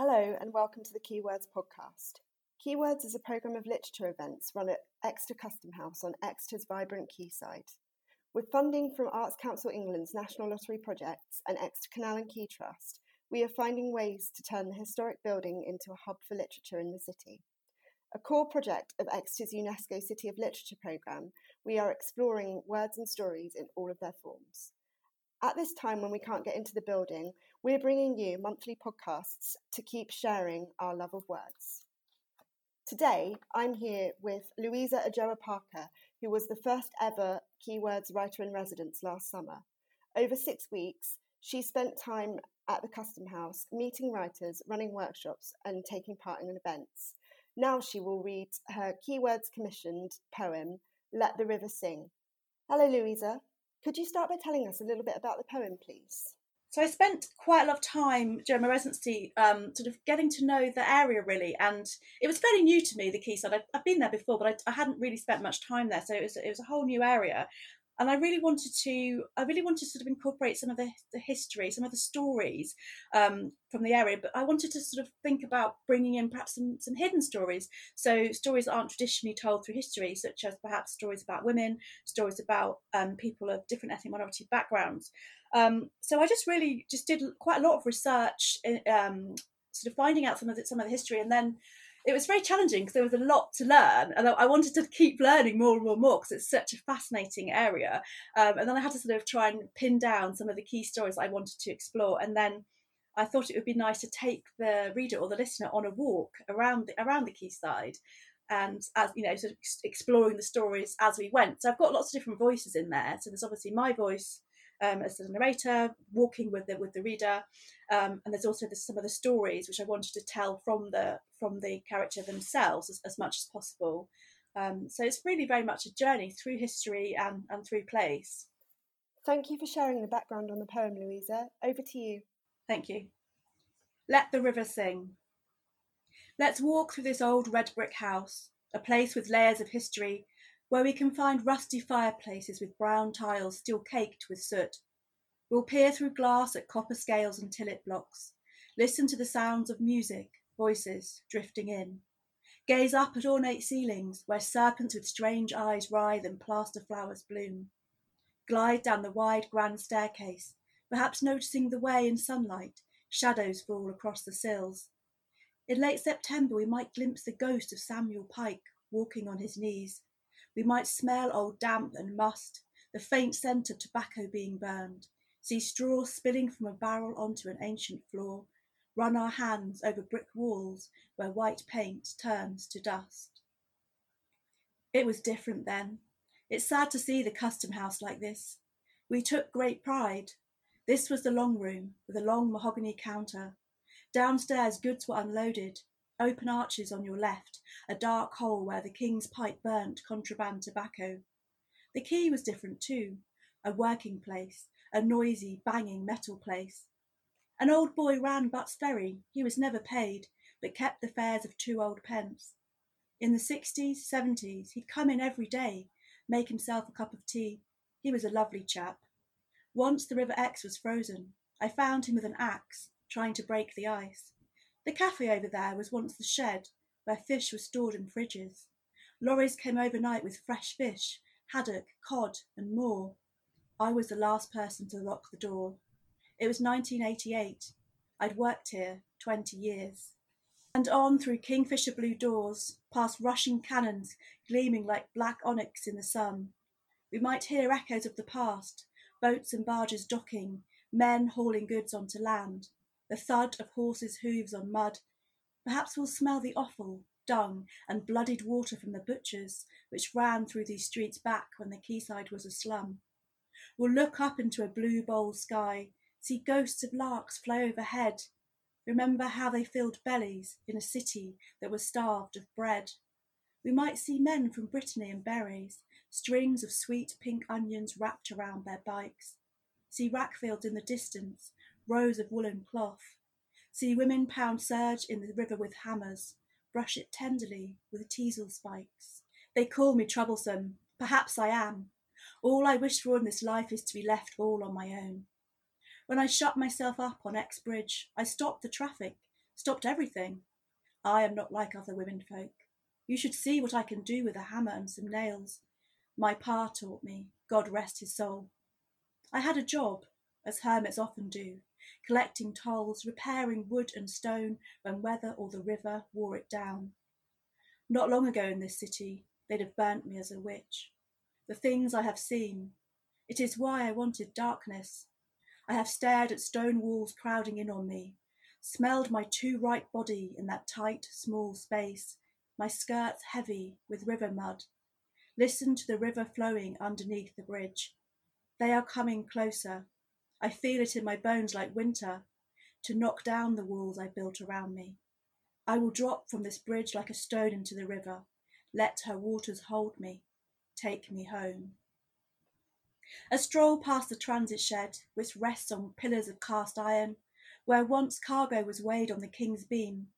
Hello, and welcome to the Keywords podcast. Keywords is a programme of literature events run at Exeter Custom House on Exeter's vibrant quayside. With funding from Arts Council England's National Lottery projects and Exeter Canal and Quay Trust, we are finding ways to turn the historic building into a hub for literature in the city. A core project of Exeter's UNESCO City of Literature programme, we are exploring words and stories in all of their forms. At this time when we can't get into the building, we're bringing you monthly podcasts to keep sharing our love of words. Today, I'm here with Louisa Adjoa Parker, who was the first ever Keywords writer in residence last summer. Over six weeks, she spent time at the Custom House meeting writers, running workshops, and taking part in events. Now she will read her Keywords commissioned poem, Let the River Sing. Hello, Louisa. Could you start by telling us a little bit about the poem, please? So I spent quite a lot of time during my residency, um, sort of getting to know the area really, and it was fairly new to me, the Quayside. I've, I've been there before, but I, I, hadn't really spent much time there, so it was it was a whole new area and I really wanted to I really wanted to sort of incorporate some of the, the history, some of the stories um, from the area, but I wanted to sort of think about bringing in perhaps some, some hidden stories. So stories that aren't traditionally told through history, such as perhaps stories about women, stories about um, people of different ethnic minority backgrounds. Um, so I just really just did quite a lot of research, um, sort of finding out some of the, some of the history, and then it was very challenging because there was a lot to learn and I wanted to keep learning more and more and more because it's such a fascinating area. Um, and then I had to sort of try and pin down some of the key stories I wanted to explore. And then I thought it would be nice to take the reader or the listener on a walk around the, around the quayside and as you know sort of exploring the stories as we went so i've got lots of different voices in there so there's obviously my voice um, as the narrator, walking with the with the reader, um, and there's also the, some of the stories which I wanted to tell from the from the character themselves as, as much as possible. Um, so it's really very much a journey through history and, and through place. Thank you for sharing the background on the poem, Louisa. Over to you. Thank you. Let the river sing. Let's walk through this old red brick house, a place with layers of history where we can find rusty fireplaces with brown tiles still caked with soot. We'll peer through glass at copper scales and tillet blocks, listen to the sounds of music, voices drifting in. Gaze up at ornate ceilings where serpents with strange eyes writhe and plaster flowers bloom. Glide down the wide grand staircase, perhaps noticing the way in sunlight, shadows fall across the sills. In late September, we might glimpse the ghost of Samuel Pike walking on his knees, we might smell old damp and must, the faint scent of tobacco being burned, see straw spilling from a barrel onto an ancient floor, run our hands over brick walls where white paint turns to dust. It was different then. It's sad to see the custom house like this. We took great pride. This was the long room with a long mahogany counter. Downstairs, goods were unloaded, Open arches on your left, a dark hole where the king's pipe burnt contraband tobacco. The quay was different too, a working place, a noisy, banging metal place. An old boy ran Butt's Ferry. He was never paid, but kept the fares of two old pence. In the sixties, seventies, he'd come in every day, make himself a cup of tea. He was a lovely chap. Once the River Exe was frozen. I found him with an axe, trying to break the ice. The cafe over there was once the shed where fish were stored in fridges. Lorries came overnight with fresh fish, haddock, cod, and more. I was the last person to lock the door. It was 1988. I'd worked here 20 years. And on through kingfisher blue doors, past rushing cannons gleaming like black onyx in the sun. We might hear echoes of the past, boats and barges docking, men hauling goods onto land, the thud of horses' hoofs on mud. Perhaps we'll smell the offal, dung, and bloodied water from the butchers which ran through these streets back when the quayside was a slum. We'll look up into a blue bowl sky, see ghosts of larks fly overhead, remember how they filled bellies in a city that was starved of bread. We might see men from Brittany and Berries, strings of sweet pink onions wrapped around their bikes. See rackfields in the distance, rows of woolen cloth. See women pound serge in the river with hammers, brush it tenderly with teasel spikes. They call me troublesome, perhaps I am. All I wish for in this life is to be left all on my own. When I shut myself up on Exe Bridge, I stopped the traffic, stopped everything. I am not like other women folk. You should see what I can do with a hammer and some nails. My pa taught me, God rest his soul. I had a job, as hermits often do, collecting tolls, repairing wood and stone when weather or the river wore it down. Not long ago in this city, they'd have burnt me as a witch. The things I have seen, it is why I wanted darkness. I have stared at stone walls crowding in on me, smelled my too right body in that tight, small space, my skirts heavy with river mud, listened to the river flowing underneath the bridge. They are coming closer. I feel it in my bones like winter, to knock down the walls I built around me. I will drop from this bridge like a stone into the river. Let her waters hold me, take me home. A stroll past the transit shed, which rests on pillars of cast iron, where once cargo was weighed on the king's beam,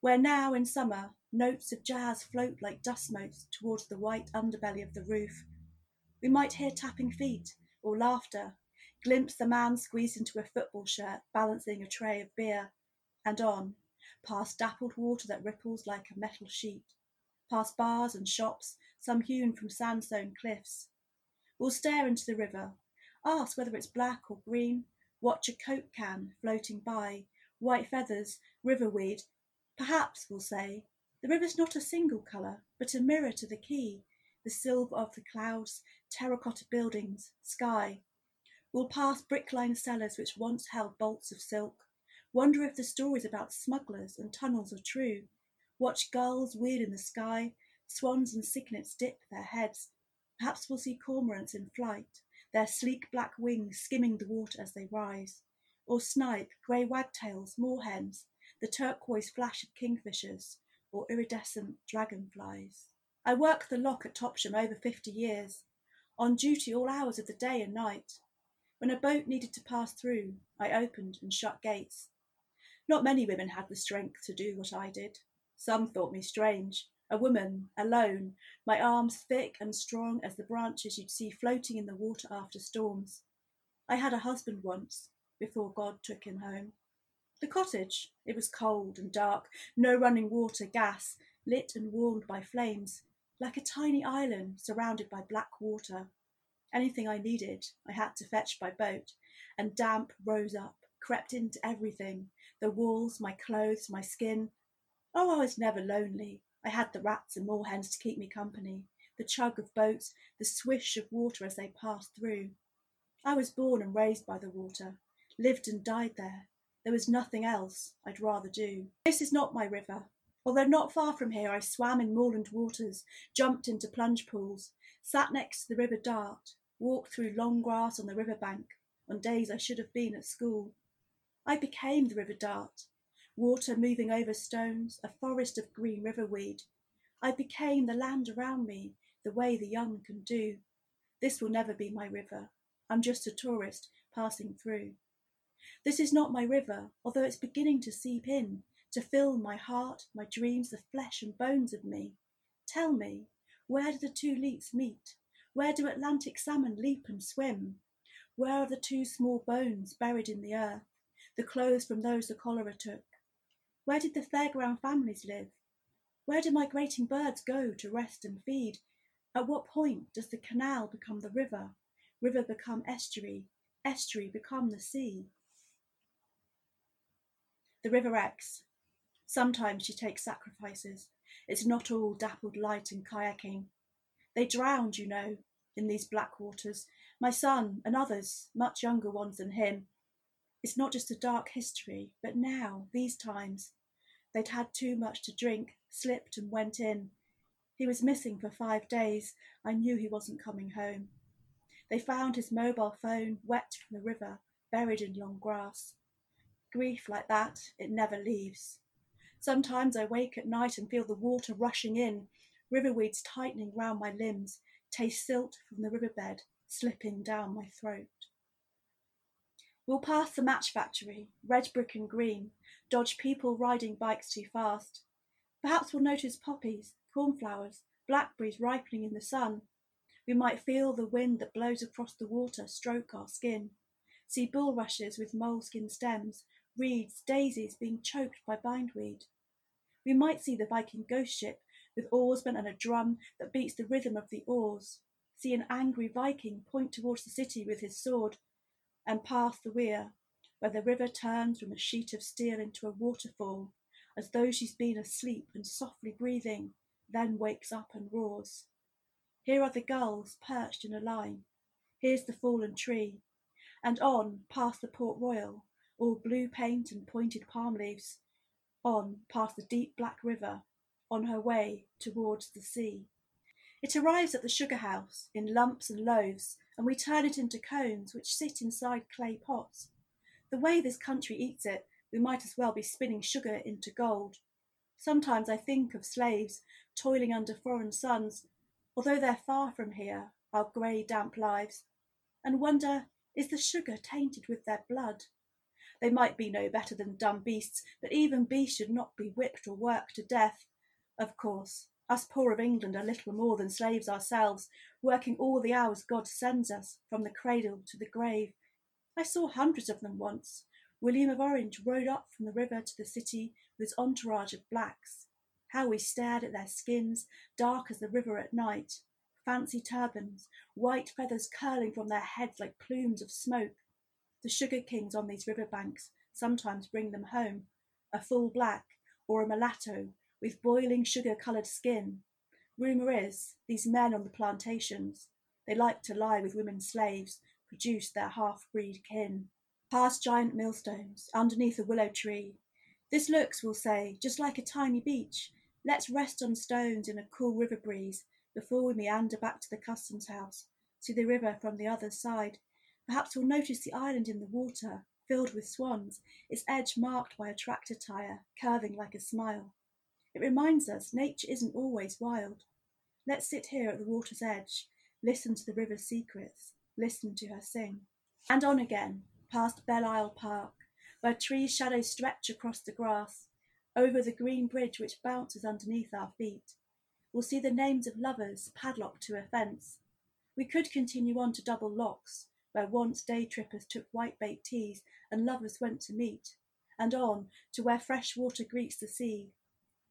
where now in summer notes of jazz float like dust motes towards the white underbelly of the roof. We might hear tapping feet or laughter, glimpse the man squeezed into a football shirt balancing a tray of beer, and on, past dappled water that ripples like a metal sheet, past bars and shops, some hewn from sandstone cliffs. We'll stare into the river, ask whether it's black or green, watch a coke can floating by, white feathers, river weed. Perhaps, we'll say, the river's not a single colour, but a mirror to the quay, the silver of the clouds, terracotta buildings, sky. We'll pass brick-lined cellars which once held bolts of silk, wonder if the stories about smugglers and tunnels are true, watch gulls wheel in the sky, swans and cygnets dip their heads. Perhaps we'll see cormorants in flight, their sleek black wings skimming the water as they rise, or snipe, grey wagtails, moorhens, the turquoise flash of kingfishers, or iridescent dragonflies. I worked the lock at Topsham over fifty years, on duty all hours of the day and night. When a boat needed to pass through, I opened and shut gates. Not many women had the strength to do what I did. Some thought me strange, a woman, alone, my arms thick and strong as the branches you'd see floating in the water after storms. I had a husband once, before God took him home. The cottage, it was cold and dark, no running water, gas, lit and warmed by flames, like a tiny island surrounded by black water. Anything I needed, I had to fetch by boat, and damp rose up, crept into everything the walls, my clothes, my skin. Oh, I was never lonely. I had the rats and moorhens to keep me company, the chug of boats, the swish of water as they passed through. I was born and raised by the water, lived and died there. There was nothing else I'd rather do. This is not my river. Although not far from here, I swam in moorland waters, jumped into plunge pools, sat next to the River Dart, walked through long grass on the river bank on days I should have been at school. I became the River Dart, water moving over stones, a forest of green river weed. I became the land around me, the way the young can do. This will never be my river. I'm just a tourist passing through. This is not my river, although it's beginning to seep in, to fill my heart, my dreams, the flesh and bones of me. Tell me, where do the two leats meet? Where do Atlantic salmon leap and swim? Where are the two small bones buried in the earth, the clothes from those the cholera took? Where did the fairground families live? Where do migrating birds go to rest and feed? At what point does the canal become the river, river become estuary, estuary become the sea? The River Exe. Sometimes she takes sacrifices. It's not all dappled light and kayaking. They drowned, you know, in these black waters. My son and others, much younger ones than him, it's not just a dark history, but now, these times. They'd had too much to drink, slipped and went in. He was missing for five days. I knew he wasn't coming home. They found his mobile phone wet from the river, buried in long grass. Grief like that, it never leaves. Sometimes I wake at night and feel the water rushing in, river weeds tightening round my limbs, taste silt from the riverbed slipping down my throat. We'll pass the match factory, red brick and green, dodge people riding bikes too fast. Perhaps we'll notice poppies, cornflowers, blackberries ripening in the sun. We might feel the wind that blows across the water stroke our skin, see bulrushes with moleskin stems reeds, daisies being choked by bindweed. We might see the Viking ghost ship with oarsmen and a drum that beats the rhythm of the oars, see an angry Viking point towards the city with his sword, and pass the weir, where the river turns from a sheet of steel into a waterfall, as though she's been asleep and softly breathing, then wakes up and roars. Here are the gulls perched in a line. Here's the fallen tree. And on, past the Port Royal, all blue paint and pointed palm leaves, on past the deep black river, on her way towards the sea. It arrives at the sugar house in lumps and loaves, and we turn it into cones which sit inside clay pots. The way this country eats it, we might as well be spinning sugar into gold. Sometimes I think of slaves toiling under foreign suns, although they're far from here, our grey, damp lives, and wonder is the sugar tainted with their blood? They might be no better than dumb beasts, but even beasts should not be whipped or worked to death. Of course, us poor of England are little more than slaves ourselves, working all the hours God sends us, from the cradle to the grave. I saw hundreds of them once. William of Orange rode up from the river to the city with his entourage of blacks. How we stared at their skins, dark as the river at night, fancy turbans, white feathers curling from their heads like plumes of smoke. The sugar kings on these river banks sometimes bring them home, a full black or a mulatto with boiling sugar coloured skin. Rumour is, these men on the plantations, they like to lie with women slaves, produce their half breed kin. Past giant millstones, underneath a willow tree. This looks, we'll say, just like a tiny beach. Let's rest on stones in a cool river breeze before we meander back to the customs house, see the river from the other side. Perhaps we'll notice the island in the water, filled with swans, its edge marked by a tractor tire, curving like a smile. It reminds us nature isn't always wild. Let's sit here at the water's edge, listen to the river's secrets, listen to her sing. And on again, past Belle Isle Park, where trees' shadows stretch across the grass, over the green bridge which bounces underneath our feet. We'll see the names of lovers padlocked to a fence. We could continue on to Double Locks, where once day trippers took whitebait teas and lovers went to meet, and on to where fresh water greets the sea,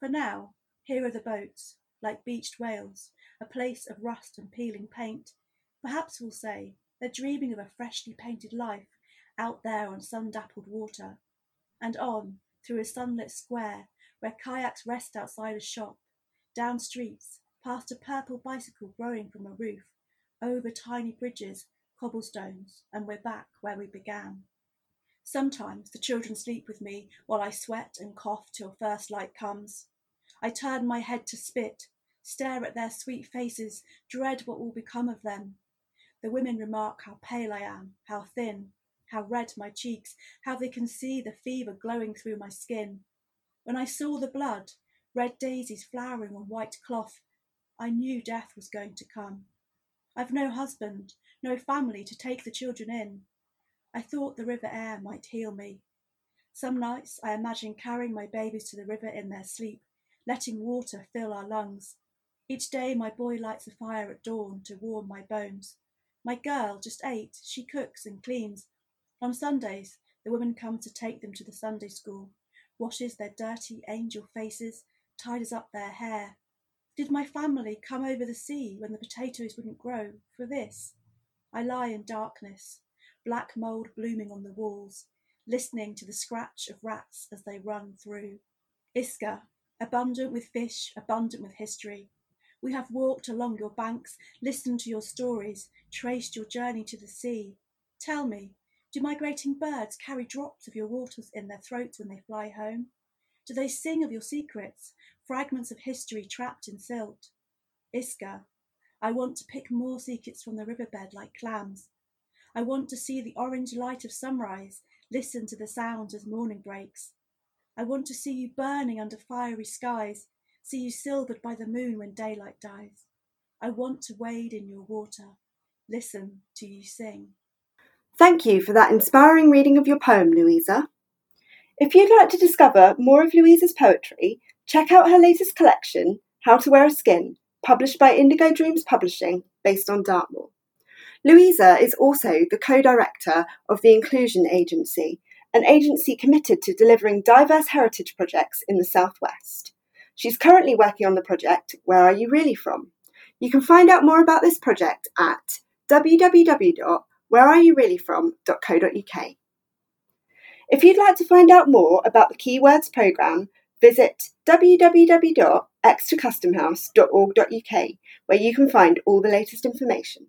for now, here are the boats, like beached whales, a place of rust and peeling paint. Perhaps we'll say they're dreaming of a freshly painted life out there on sun dappled water. And on, through a sunlit square, where kayaks rest outside a shop, down streets, past a purple bicycle growing from a roof, over tiny bridges, cobblestones, and we're back where we began. Sometimes the children sleep with me while I sweat and cough till first light comes. I turn my head to spit, stare at their sweet faces, dread what will become of them. The women remark how pale I am, how thin, how red my cheeks, how they can see the fever glowing through my skin. When I saw the blood, red daisies flowering on white cloth, I knew death was going to come. I've no husband, no family to take the children in. I thought the river air might heal me. Some nights I imagine carrying my babies to the river in their sleep, letting water fill our lungs. Each day my boy lights a fire at dawn to warm my bones. My girl, just eight, she cooks and cleans. On Sundays, the women come to take them to the Sunday school, washes their dirty angel faces, tidies up their hair. Did my family come over the sea when the potatoes wouldn't grow for this? I lie in darkness, black mould blooming on the walls, listening to the scratch of rats as they run through. Isca, abundant with fish, abundant with history. We have walked along your banks, listened to your stories, traced your journey to the sea. Tell me, do migrating birds carry drops of your waters in their throats when they fly home? Do they sing of your secrets, fragments of history trapped in silt? Isca, I want to pick more secrets from the riverbed like clams, I want to see the orange light of sunrise, listen to the sound as morning breaks. I want to see you burning under fiery skies, see you silvered by the moon when daylight dies. I want to wade in your water, listen to you sing. Thank you for that inspiring reading of your poem, Louisa. If you'd like to discover more of Louisa's poetry, check out her latest collection, How to Wear a Skin, published by Indigo Dreams Publishing, based on Dartmoor. Louisa is also the co director of the Inclusion Agency, an agency committed to delivering diverse heritage projects in the Southwest. She's currently working on the project Where Are You Really From? You can find out more about this project at www.whereareyoureallyfrom.co.uk. If you'd like to find out more about the Keywords programme, visit www.exetercustomhouse.org.uk where you can find all the latest information.